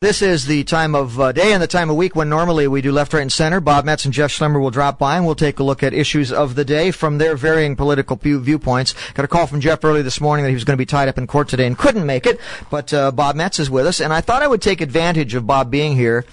This is the time of uh, day and the time of week when normally we do left, right, and center. Bob Metz and Jeff Schlemmer will drop by and we'll take a look at issues of the day from their varying political view- viewpoints. Got a call from Jeff early this morning that he was going to be tied up in court today and couldn't make it, but uh, Bob Metz is with us, and I thought I would take advantage of Bob being here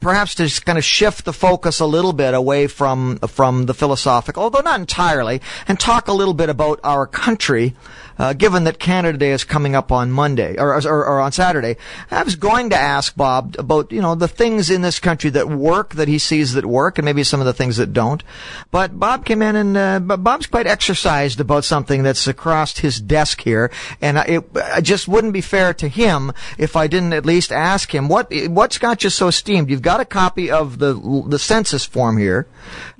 perhaps to kind of shift the focus a little bit away from from the philosophical, although not entirely, and talk a little bit about our country. Uh, given that Canada Day is coming up on Monday or, or, or on Saturday, I was going to ask Bob about you know the things in this country that work that he sees that work, and maybe some of the things that don't. But Bob came in and uh, Bob's quite exercised about something that's across his desk here, and it, it just wouldn't be fair to him if I didn't at least ask him what what's got you so steamed. You've got a copy of the the census form here.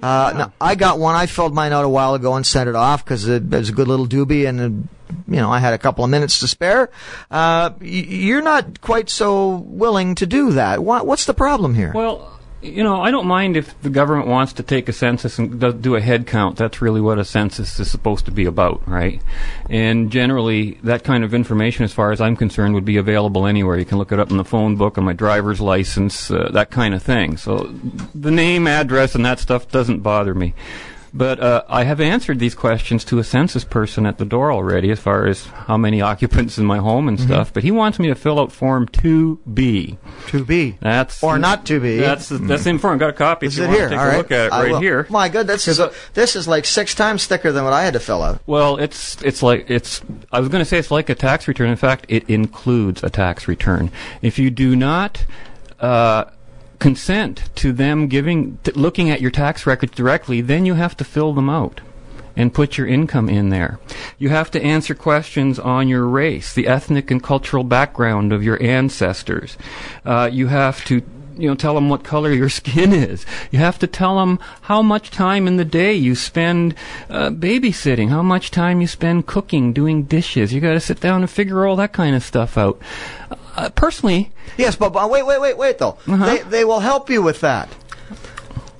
Uh, now, I got one. I filled mine out a while ago and sent it off because it, it was a good little doobie and. Uh, you know, I had a couple of minutes to spare. Uh, y- you're not quite so willing to do that. Why, what's the problem here? Well, you know, I don't mind if the government wants to take a census and do- a head count. That's really what a census is supposed to be about, right? And generally, that kind of information, as far as I'm concerned, would be available anywhere. You can look it up in the phone book, on my driver's license, uh, that kind of thing. So the name, address, and that stuff doesn't bother me. But uh, I have answered these questions to a census person at the door already, as far as how many occupants in my home and stuff. But he wants me to fill out Form 2B. Two B. That's Or not two B. That's that's the inform. Got a copy. Is if you it want here? to take All a right. look at it I right will. here. My God, this is uh, this is like six times thicker than what I had to fill out. Well, it's it's like it's. I was going to say it's like a tax return. In fact, it includes a tax return. If you do not. Uh, consent to them giving looking at your tax records directly then you have to fill them out and put your income in there. You have to answer questions on your race, the ethnic and cultural background of your ancestors. Uh, you have to you know, tell them what color your skin is. You have to tell them how much time in the day you spend uh, babysitting, how much time you spend cooking, doing dishes. You got to sit down and figure all that kind of stuff out. Uh, personally, Yes, but, but wait, wait, wait, wait, though. Uh-huh. They, they will help you with that.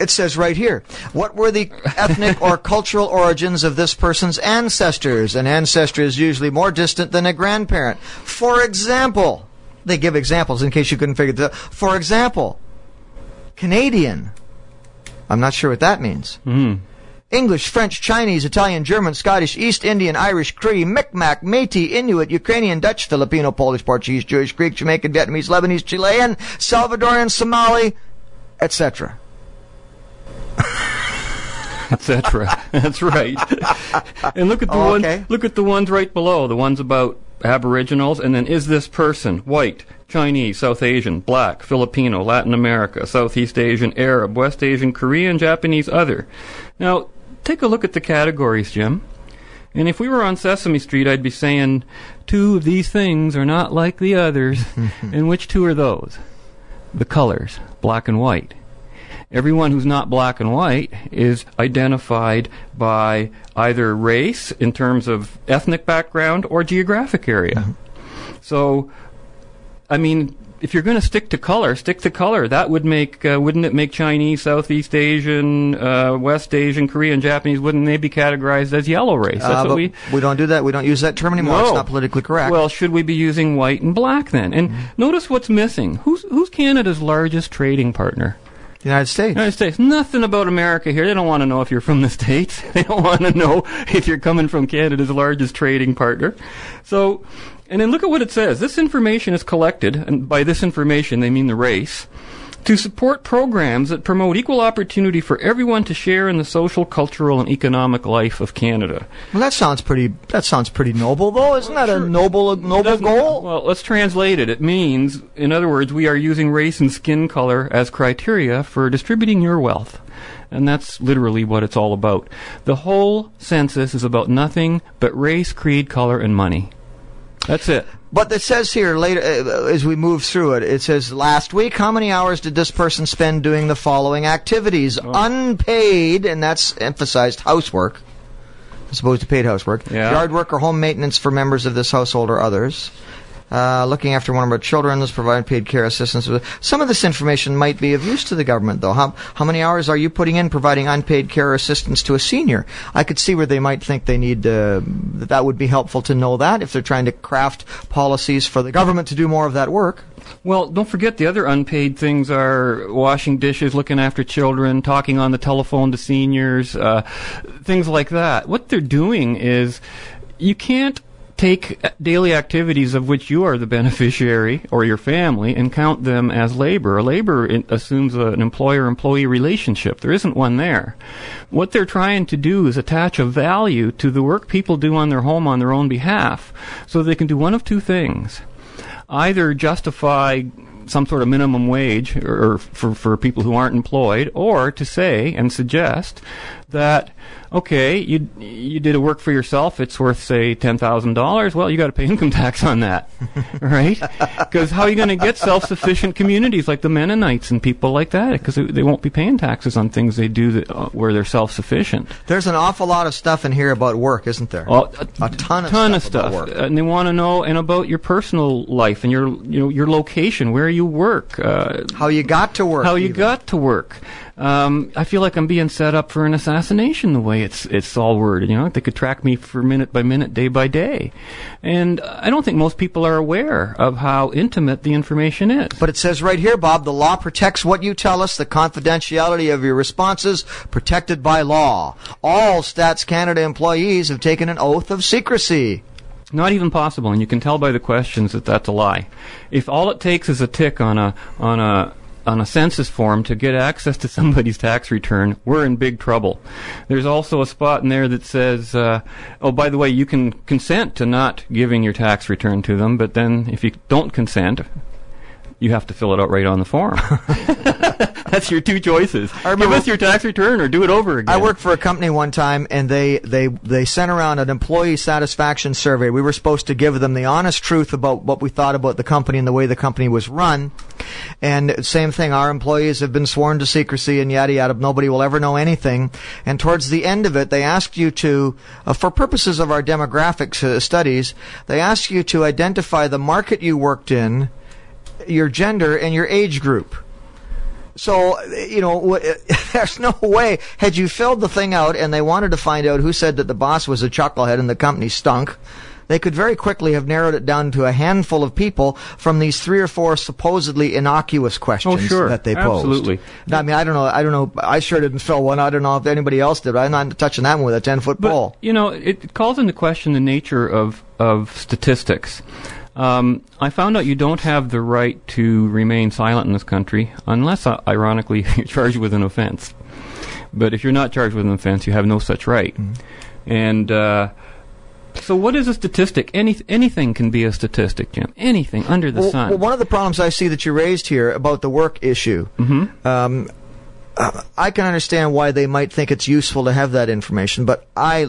It says right here, what were the ethnic or cultural origins of this person's ancestors? An ancestor is usually more distant than a grandparent. For example, they give examples in case you couldn't figure this out. For example, Canadian. I'm not sure what that means. English, French, Chinese, Italian, German, Scottish, East Indian, Irish, Cree, Micmac, Métis, Inuit, Ukrainian, Dutch, Filipino, Polish, Portuguese, Jewish, Greek, Jamaican, Vietnamese, Lebanese, Chilean, Salvadorian, Somali, etc. etc. That's right. and look at the Oh, one. okay. Look at the ones right below. The ones about Aboriginals, and then is this person white, Chinese, South Asian, Black, Filipino, Latin America, Southeast Asian, Arab, West Asian, Korean, Japanese, other. Now, take a look at the categories, Jim. And if we were on Sesame Street, I'd be saying, two of these things are not like the others. and which two are those? The colors, black and white. Everyone who's not black and white is identified by either race in terms of ethnic background or geographic area. Mm-hmm. So, I mean, if you're going to stick to color, stick to color. That would make, uh, wouldn't it make Chinese, Southeast Asian, uh, West Asian, Korean, Japanese, wouldn't they be categorized as yellow race? That's Uh, what we. we don't do that. We don't use that term anymore. No. It's not politically correct. Well, should we be using white and black then? And notice what's missing. Who's who's Canada's largest trading partner? the United States. United States. Nothing about America here. They don't want to know if you're from the States. They don't want to know if you're coming from Canada's largest trading partner. So, and then look at what it says. This information is collected, and by this information they mean the race, to support programs that promote equal opportunity for everyone to share in the social, cultural, and economic life of Canada. Well, that sounds pretty. That sounds pretty noble, though. Isn't that a noble, noble goal? Well, let's translate it. It means, in other words, we are using race and skin color as criteria for distributing your wealth. And that's literally what it's all about. The whole census is about nothing but race, creed, color, and money. That's it. But it says here later, uh, as we move through it, it says last week, how many hours did this person spend doing the following activities? Oh. Unpaid, and that's emphasized housework, as opposed to paid housework. Yeah. Yard work or home maintenance for members of this household or others. Uh, looking after one of our children, provide paid care assistance. Some of this information might be of use to the government, though. How, how many hours are you putting in providing unpaid care assistance to a senior? I could see where they might think they need uh, that would be helpful to know that if they're trying to craft policies for the government to do more of that work. Well, don't forget the other unpaid things are washing dishes, looking after children, talking on the telephone to seniors, uh, things like that. What they're doing is you can't take daily activities of which you are the beneficiary or your family and count them as labor. Labor assumes an employer employee relationship. There isn't one there. What they're trying to do is attach a value to the work people do on their home on their own behalf so they can do one of two things either justify some sort of minimum wage or, or for, for people who aren't employed, or to say and suggest that okay, you you did a work for yourself. It's worth say ten thousand dollars. Well, you got to pay income tax on that, right? Because how are you going to get self-sufficient communities like the Mennonites and people like that? Because they, won't be paying taxes on things they do that, uh, where they're self-sufficient. There's an awful lot of stuff in here about work, isn't there? Oh, a, a, ton of ton stuff. Of stuff. and they want to know and about your personal life and your you know your location, where you work, uh, how you got to work, how you got to work. Um, I feel like I'm being set up for an assassination the way it's it's all worded. You know, they could track me for minute by minute, day by day, and I don't think most people are aware of how intimate the information is. But it says right here, Bob, the law protects what you tell us. The confidentiality of your responses protected by law. All Stats Canada employees have taken an oath of secrecy. Not even possible, and you can tell by the questions that that's a lie. If all it takes is a tick on a on a on a census form to get access to somebody's tax return, we're in big trouble. There's also a spot in there that says, uh, oh, by the way, you can consent to not giving your tax return to them, but then if you don't consent, you have to fill it out right on the form. That's your two choices. Give us your tax return or do it over again. I worked for a company one time, and they, they, they sent around an employee satisfaction survey. We were supposed to give them the honest truth about what we thought about the company and the way the company was run. And same thing, our employees have been sworn to secrecy and yada yada. Nobody will ever know anything. And towards the end of it, they asked you to, uh, for purposes of our demographics uh, studies, they asked you to identify the market you worked in, your gender, and your age group. So, you know, there's no way. Had you filled the thing out and they wanted to find out who said that the boss was a chucklehead and the company stunk, they could very quickly have narrowed it down to a handful of people from these three or four supposedly innocuous questions oh, sure. that they posed. Absolutely. I mean, I don't know. I don't know. I sure didn't fill one. I don't know if anybody else did. I'm not touching that one with a ten foot pole. You know, it calls into question the nature of of statistics. Um, I found out you don't have the right to remain silent in this country unless, uh, ironically, you're charged with an offense. But if you're not charged with an offense, you have no such right. Mm-hmm. And uh, so, what is a statistic? Any, anything can be a statistic, Jim. Anything under the well, sun. Well, one of the problems I see that you raised here about the work issue. Mm-hmm. Um, I can understand why they might think it's useful to have that information, but I,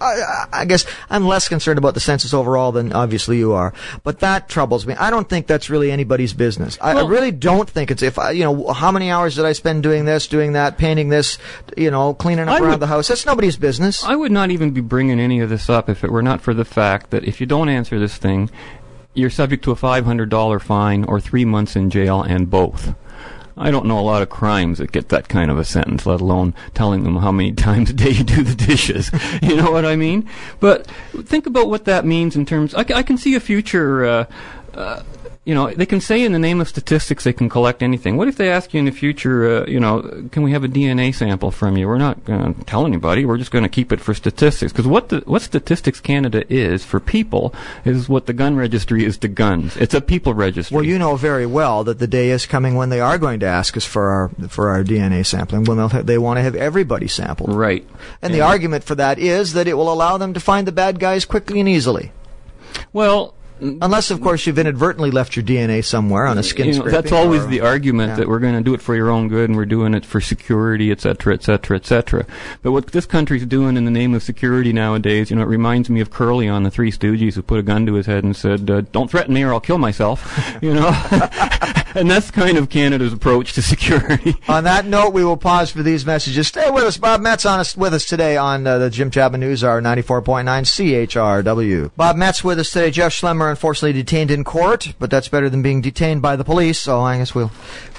I, I, guess I'm less concerned about the census overall than obviously you are. But that troubles me. I don't think that's really anybody's business. I, well, I really don't think it's if I, you know, how many hours did I spend doing this, doing that, painting this, you know, cleaning up I around would, the house? That's nobody's business. I would not even be bringing any of this up if it were not for the fact that if you don't answer this thing, you're subject to a $500 fine or three months in jail and both. I don't know a lot of crimes that get that kind of a sentence, let alone telling them how many times a day you do the dishes. you know what I mean? But think about what that means in terms. I, I can see a future. Uh, uh, you know, they can say in the name of statistics they can collect anything. What if they ask you in the future, uh, you know, can we have a DNA sample from you? We're not going to tell anybody. We're just going to keep it for statistics. Because what the, what Statistics Canada is for people is what the gun registry is to guns. It's a people registry. Well, you know very well that the day is coming when they are going to ask us for our for our DNA sampling. When have, they want to have everybody sampled. Right. And, and the argument for that is that it will allow them to find the bad guys quickly and easily. Well, Unless, of course, you've inadvertently left your DNA somewhere on a skin you know, That's always the argument yeah. that we're going to do it for your own good and we're doing it for security, et cetera, et cetera, et cetera. But what this country's doing in the name of security nowadays, you know, it reminds me of Curly on the Three Stooges who put a gun to his head and said, uh, "Don't threaten me or I'll kill myself." you know, and that's kind of Canada's approach to security. on that note, we will pause for these messages. Stay with us. Bob Metz on us with us today on uh, the Jim Chapman News Hour 94.9 CHRW. Bob Metz with us today. Jeff Schlemmer unfortunately detained in court, but that's better than being detained by the police. So I guess we'll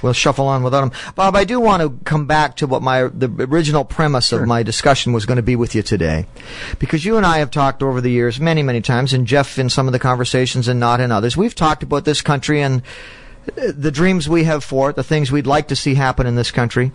we'll shuffle on without him. Bob, I do want to come back to what my the original premise Sure. of my discussion was going to be with you today, because you and I have talked over the years many many times, and Jeff in some of the conversations and not in others. We've talked about this country and the dreams we have for it, the things we'd like to see happen in this country,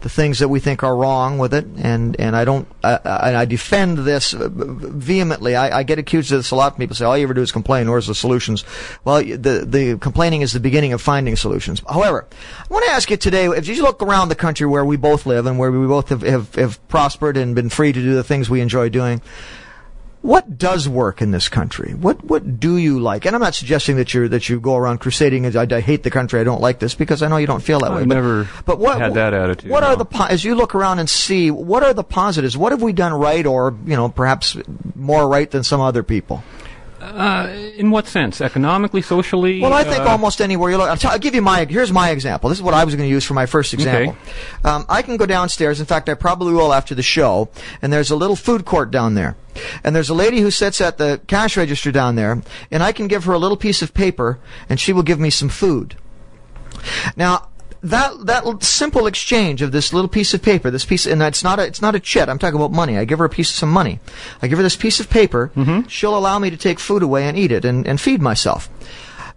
the things that we think are wrong with it, and and I don't, I, I, defend this vehemently. I, I get accused of this a lot. People say all you ever do is complain. Where's the solutions? Well, the the complaining is the beginning of finding solutions. However, I want to ask you today: if you look around the country where we both live and where we both have, have, have prospered and been free to do the things we enjoy doing. What does work in this country? What what do you like? And I'm not suggesting that you that you go around crusading. I, I hate the country. I don't like this because I know you don't feel that way. I've but, never but what, had that attitude, What are the as you look around and see what are the positives? What have we done right, or you know perhaps more right than some other people? Uh, in what sense? Economically, socially? Well, I think uh, almost anywhere you look. I'll, t- I'll give you my. Here's my example. This is what I was going to use for my first example. Um, I can go downstairs. In fact, I probably will after the show. And there's a little food court down there. And there's a lady who sits at the cash register down there. And I can give her a little piece of paper, and she will give me some food. Now, that that simple exchange of this little piece of paper, this piece, and it's not a it's not a chit. I'm talking about money. I give her a piece of some money. I give her this piece of paper. Mm-hmm. She'll allow me to take food away and eat it and, and feed myself.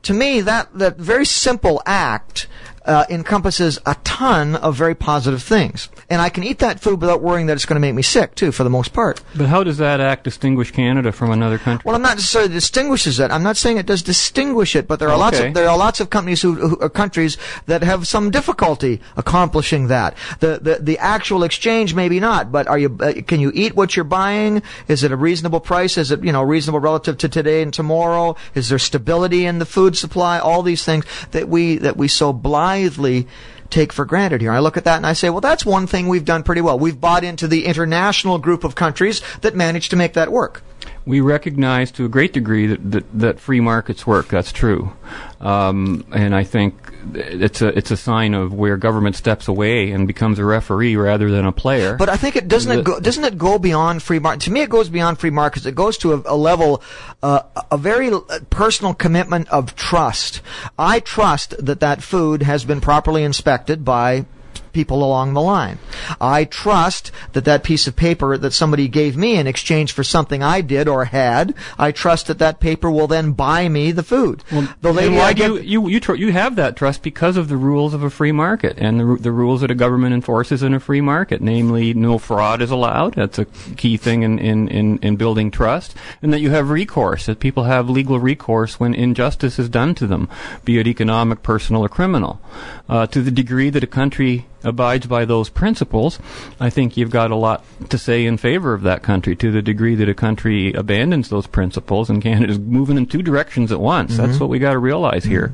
To me, that that very simple act uh, encompasses a ton of very positive things, and I can eat that food without worrying that it's going to make me sick too, for the most part. But how does that act distinguish Canada from another country? Well, I'm not necessarily distinguishes it. I'm not saying it does distinguish it, but there are lots of there are lots of companies who, who uh, countries that have some difficulty accomplishing that. The the the actual exchange maybe not, but are you uh, can you eat what you're buying? Is it a reasonable price? Is it you know reasonable relative to today and tomorrow? Is there stability in the food supply? All these things that we that we so blithely take for granted here. I look at that and I say, well, that's one thing we've done pretty well. We've bought into the international group of countries that managed to make that work. We recognize to a great degree that, that, that free markets work. That's true, um, and I think it's a it's a sign of where government steps away and becomes a referee rather than a player. But I think it doesn't it go, doesn't it go beyond free market. To me, it goes beyond free markets. It goes to a, a level, uh, a very uh, personal commitment of trust. I trust that that food has been properly inspected by people along the line. I trust that that piece of paper that somebody gave me in exchange for something I did or had, I trust that that paper will then buy me the food. the lady get- you you you, tr- you have that trust because of the rules of a free market and the, the rules that a government enforces in a free market, namely no fraud is allowed. That's a key thing in, in, in, in building trust, and that you have recourse, that people have legal recourse when injustice is done to them, be it economic, personal, or criminal. Uh, to the degree that a country abides by those principles, I think you've got a lot to say in favor of that country. To the degree that a country abandons those principles, and Canada's moving in two directions at once, that's what we got to realize here.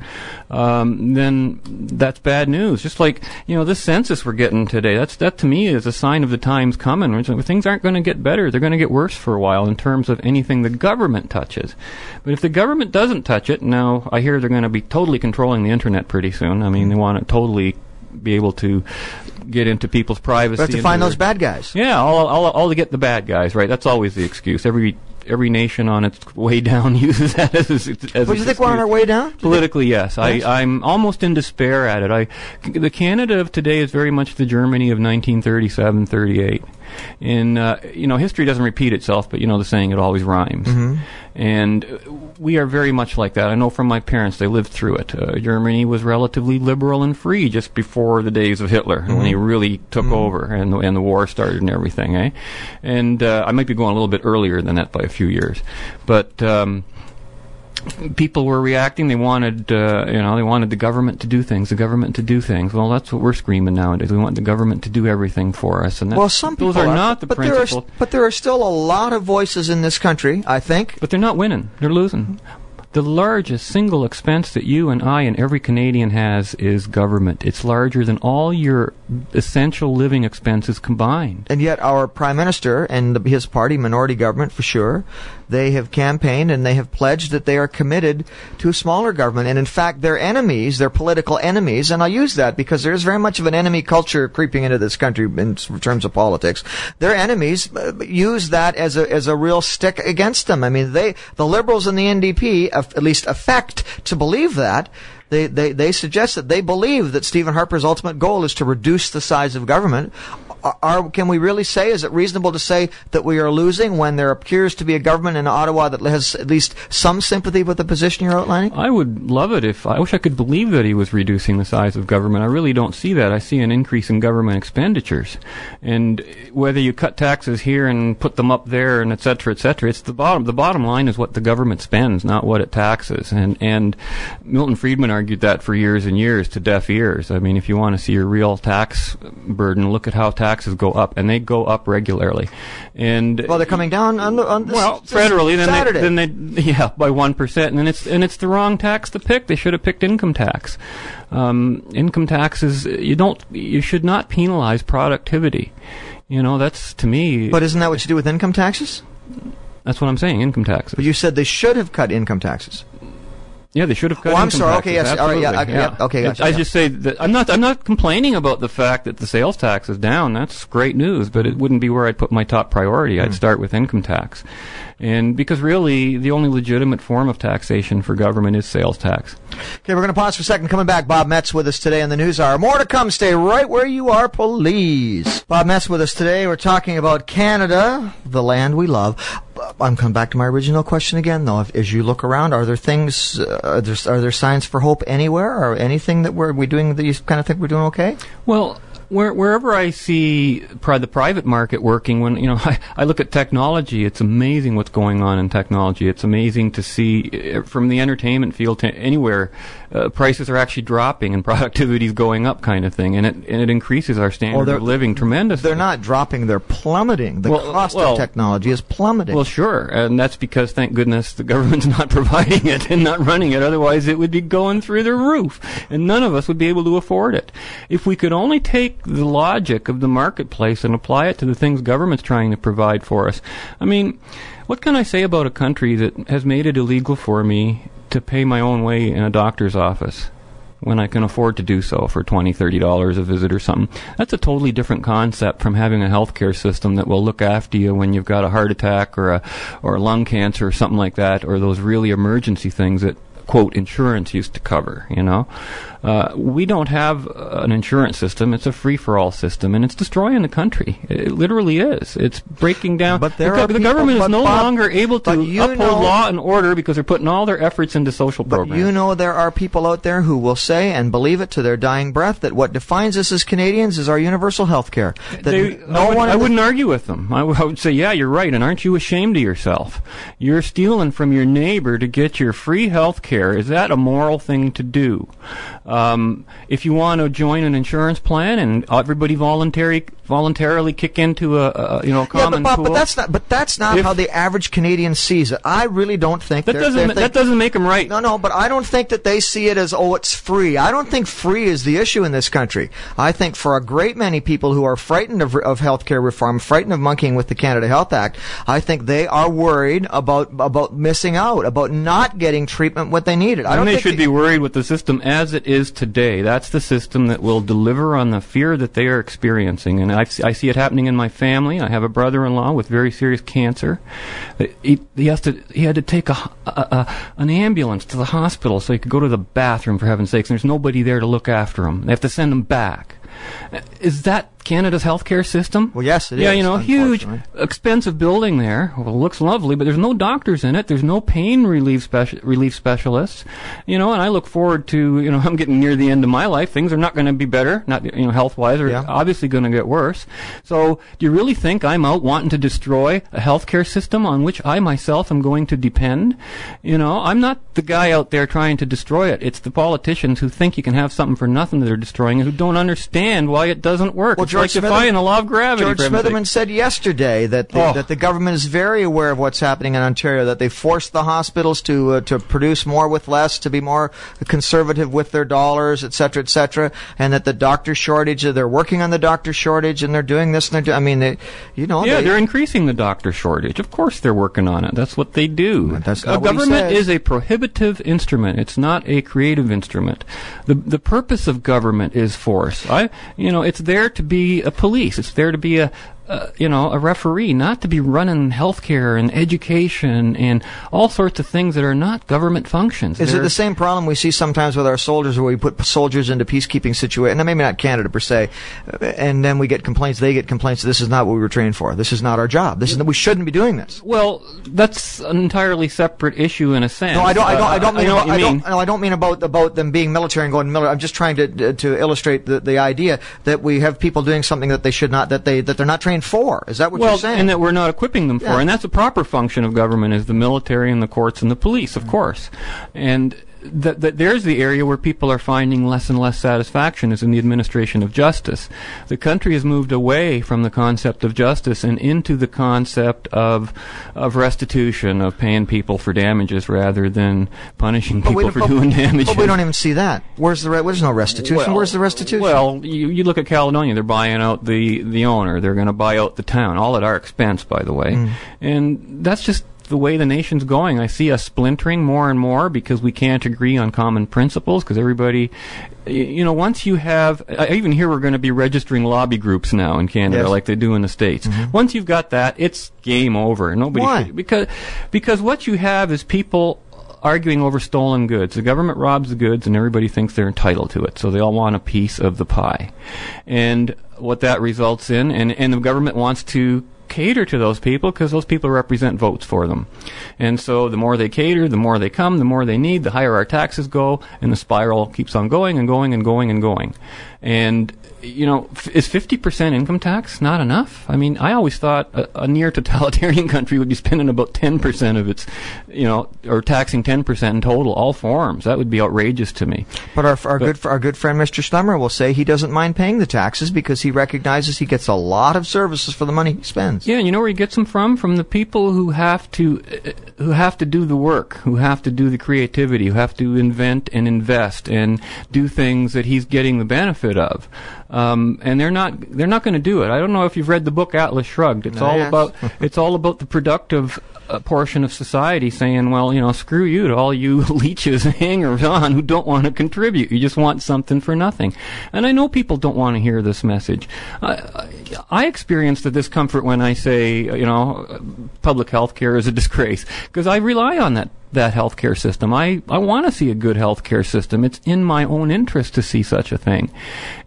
Um, then that's bad news. Just like you know, this census we're getting today, that's that to me is a sign of the times coming. Things aren't going to get better; they're going to get worse for a while in terms of anything the government touches. But if the government doesn't touch it, now I hear they're going to be totally controlling the internet pretty soon. I mean, they want it totally be able to get into people's privacy. we have to find their- those bad guys. yeah, all, all, all to get the bad guys, right? That's always the excuse. Every every nation on its way down uses that as, as What do you think we're on excuse. our way down? Politically, yes. I, I'm almost in despair at it. I, the Canada of today is very much the Germany of 1937, 38. And, uh, you know, history doesn't repeat itself, but, you know, the saying, it always rhymes. And uh, we are very much like that. I know from my parents, they lived through it. Uh, Germany was relatively liberal and free just before the days of Hitler, when he really took over and the, and the war started and everything, eh? And uh, I might be going a little bit earlier than that by a few years. But... Um, people were reacting. They wanted, uh, you know, they wanted the government to do things. The government to do things. Well, that's what we're screaming nowadays. We want the government to do everything for us. And that's, Well, some people those are, not the but principles. There are, but there are still a lot of voices in this country, I think. but they're not winning. They're losing. the largest single expense that you and I and every Canadian has is government. It's larger than all your essential living expenses combined. And yet, our prime minister and his party, minority government for sure, they have campaigned and they have pledged that they are committed to a smaller government. And in fact, their enemies, their political enemies, and I use that because there is very much of an enemy culture creeping into this country in terms of politics. Their enemies uh, use that as a as a real stick against them. I mean, they the liberals and the NDP at least affect to believe that they, they, they suggest that they believe that Stephen Harper's ultimate goal is to reduce the size of government are, can we really say, is it reasonable to say that we are losing when there appears to be a government in Ottawa that has at least some sympathy with the position you're outlining? I would love it if, I wish I could believe that he was reducing the size of government. I really don't see that. I see an increase in government expenditures. And whether you cut taxes here and put them up there and et cetera, et cetera, it's the bottom, the bottom line is what the government spends, not what it taxes. And, and Milton Friedman argued that for years and years to deaf ears. I mean, if you want to see a real tax burden, look at how tax taxes go up, and they go up regularly. And well, they're coming down on, the, on this, well federally. Then Saturday. They, then they yeah by one percent, and then it's and it's the wrong tax to pick. They should have picked income tax. Um, income taxes you don't you should not penalize productivity. You know that's to me. But isn't that what you do with income taxes? That's what I'm saying, income taxes. But you said they should have cut income taxes. Yeah, they should have cut. Oh, I'm sorry. Okay, yes. All right. Yeah. Okay. Yeah. okay gotcha, I yeah. just say that I'm not. I'm not complaining about the fact that the sales tax is down. That's great news, but it wouldn't be where I'd put my top priority. I'd hmm. start with income tax, and because really the only legitimate form of taxation for government is sales tax. Okay, we're going to pause for a second. Coming back, Bob Metz with us today on the News Hour. More to come. Stay right where you are, please. Bob Metz with us today. We're talking about Canada, the land we love. I'm coming back to my original question again, though. If, as you look around, are there things, uh, are, there, are there signs for hope anywhere, or anything that we're we doing that you kind of think we're doing okay? Well, where, wherever I see pri- the private market working, when you know I, I look at technology, it's amazing what's going on in technology. It's amazing to see uh, from the entertainment field to anywhere, uh, prices are actually dropping and productivity is going up, kind of thing, and it and it increases our standard of living tremendously. They're not dropping; they're plummeting. The well, cost well, of technology is plummeting. Well, sure, and that's because thank goodness the government's not providing it and not running it. Otherwise, it would be going through the roof, and none of us would be able to afford it. If we could only take the logic of the marketplace and apply it to the things government's trying to provide for us. I mean, what can I say about a country that has made it illegal for me to pay my own way in a doctor's office? when I can afford to do so for twenty, thirty dollars a visit or something. That's a totally different concept from having a healthcare system that will look after you when you've got a heart attack or a or lung cancer or something like that, or those really emergency things that quote insurance used to cover. You know, uh, we don't have an insurance system. It's a free for all system, and it's destroying the country. It literally is. It's breaking down. But there the, are the people, government is no Bob, longer able to uphold know, law and order because they're putting all their efforts into social programs. But you know there are people out there who will say and believe it to their dying breath that what defines us as Canadians is our universal health care. They, no I, would, I wouldn't argue with them. I, w- I would say, yeah, you're right, and aren't you ashamed of yourself? You're stealing from your neighbor to get your free health care. Is that a moral thing to do? Um, if you want to join an insurance plan and everybody voluntary, voluntarily kick into a, a you know a common yeah, but, pool, but that's not but that's not if, how the average Canadian sees it. I really don't think that doesn't that doesn't make them right. No, no, but I don't think that they see it as oh it's free. I don't think free is the issue in this country. I think for a great many people who are frightened of of healthcare reform, frightened of monkeying with the Canada Health Act, I think they are worried about about missing out, about not getting treatment what they needed. I don't. And they should be worried with the system as it is today. That's the system that will deliver on the fear that they are experiencing. And I, I see it happening in my family. I have a brother-in-law with very serious cancer. He, he has to he had to take a, a, a, an ambulance to the hospital so he could go to the bathroom for heaven's sakes. And there's nobody there to look after him. They have to send him back. Is that Canada's healthcare system? Well, yes, it yeah, is, you know, huge, expensive building there. Well, it looks lovely, but there's no doctors in it. There's no pain relief speci- relief specialists. You know, and I look forward to, you know, I'm getting near the end of my life. Things are not going to be better, not you know, health wise, or yeah. obviously going to get worse. So, do you really think I'm out wanting to destroy a healthcare system on which I myself am going to depend? You know, I'm not the guy out there trying to destroy it. It's the politicians who think you can have something for nothing that are destroying it, who don't understand understand why it doesn't work. Well, it's George like defying the law of gravity. George for heaven's sake. Smitherman said yesterday that the, Oh. that the government is very aware of what's happening in Ontario. That they forced the hospitals to uh, to produce more with less, to be more conservative with their dollars, et cetera, et cetera, and that the doctor shortage. uh, They're working on the doctor shortage, and they're doing this, and they're. Do- I mean, they, you know, Yeah, they, they're increasing the doctor shortage. Of course, they're working on it. That's what they do. That's a not what he government says. is a prohibitive instrument. It's not a creative instrument. the The purpose of government is force. I, you know, it's there to be a police. It's there to be a, uh, you know, a referee, not to be running healthcare and education and all sorts of things that are not government functions. Is it They're- the same problem we see sometimes with our soldiers, where we put soldiers into peacekeeping situations? Maybe not Canada per se, uh, and then we get complaints. They get complaints. This is not what we were trained for. This is not our job. This is we shouldn't be doing this. Well, that's an entirely separate issue in a sense. No, I don't. I don't. I Uh, don't mean. about, I don't. No, I don't mean about about them being military and going military. I'm just trying to to illustrate the, the idea that we have people doing something that they should not. That they that they're not trained for. Is that what well, you're saying? and that we're not equipping them for, and that's a proper function of government is the military and the courts and the police, Mm-hmm. of course, and. That, that there's the area where people are finding less and less satisfaction is in the administration of justice. The country has moved away from the concept of justice and into the concept of of restitution, of paying people for damages rather than punishing But we people for doing damage. But we don't even see that. Where's the? re- There's no restitution. Where's the restitution? Well, you, you look at Caledonia; they're buying out the the owner. They're going to buy out the town, all at our expense, by the way. Mm. And that's just the way the nation's going. I see us splintering more and more because we can't agree on common principles. Because everybody, you know, once you have, I even hear we're going to be registering lobby groups now in Canada, Yes. Mm-hmm. like they do in the states. Once you've got that, it's game over. Nobody Why? should- because because what you have is people arguing over stolen goods. The government robs the goods, and everybody thinks they're entitled to it, so they all want a piece of the pie. And what that results in, and, and the government wants to cater to those people because those people represent votes for them. And so the more they cater, the more they come, the more they need, the higher our taxes go, and the spiral keeps on going and going and going and going. And you know, f- is 50% income tax not enough? I mean, I always thought a, a near totalitarian country would be spending about 10% of its, you know, or taxing 10% in total, all forms. That would be outrageous to me. But our, our good our good friend Mr. Schlemmer will say he doesn't mind paying the taxes because he recognizes he gets a lot of services for the money he spends. Yeah, and you know where he gets them from? From the people who have to, uh, who have to do the work, who have to do the creativity, who have to invent and invest and do things that he's getting the benefit of. Um, and they're not, they're not going to do it. I don't know if you've read the book Atlas Shrugged. It's No, all yes. about, it's all about the productive uh, portion of society saying, well, you know, screw you to all you leeches and hangers on who don't want to contribute. You just want something for nothing. And I know people don't want to hear this message. I, experience the discomfort when I say, you know, public health care is a disgrace because I rely on that that healthcare system. I, I want to see a good healthcare system. It's in my own interest to see such a thing.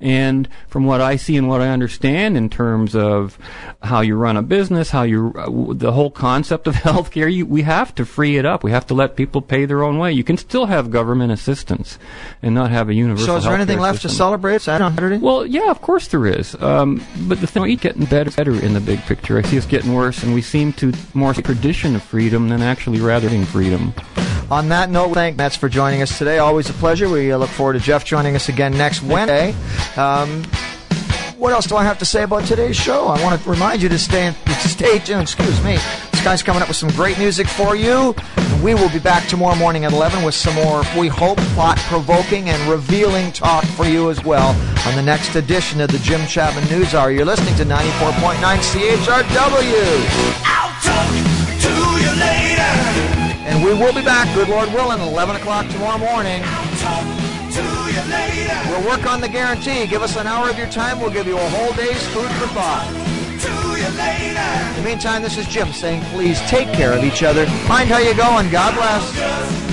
And from what I see and what I understand in terms of how you run a business, how you, uh, the whole concept of healthcare, you, we have to free it up. We have to let people pay their own way. You can still have government assistance and not have a universal So is there anything left to celebrate Saturday? Well, yeah, of course there is. Um, but the thing, we getting better, better in the big picture. I see us getting worse, and we seem to more tradition of freedom than actually rather than freedom. On that note, thank Metz for joining us today. Always a pleasure. We look forward to Jeff joining us again next Wednesday. Um, what else do I have to say about today's show? I want to remind you to stay stay tuned. Excuse me. This guy's coming up with some great music for you. We will be back tomorrow morning at 11 with some more, we hope, plot-provoking and revealing talk for you as well on the next edition of the Jim Chapman News Hour. You're listening to 94.9 CHRW. I'll And we will be back, good Lord willing, at 11 o'clock tomorrow morning. We'll work on the guarantee. Give us an hour of your time. We'll give you a whole day's food for thought. In the meantime, this is Jim saying please take care of each other. Mind how you go and God bless.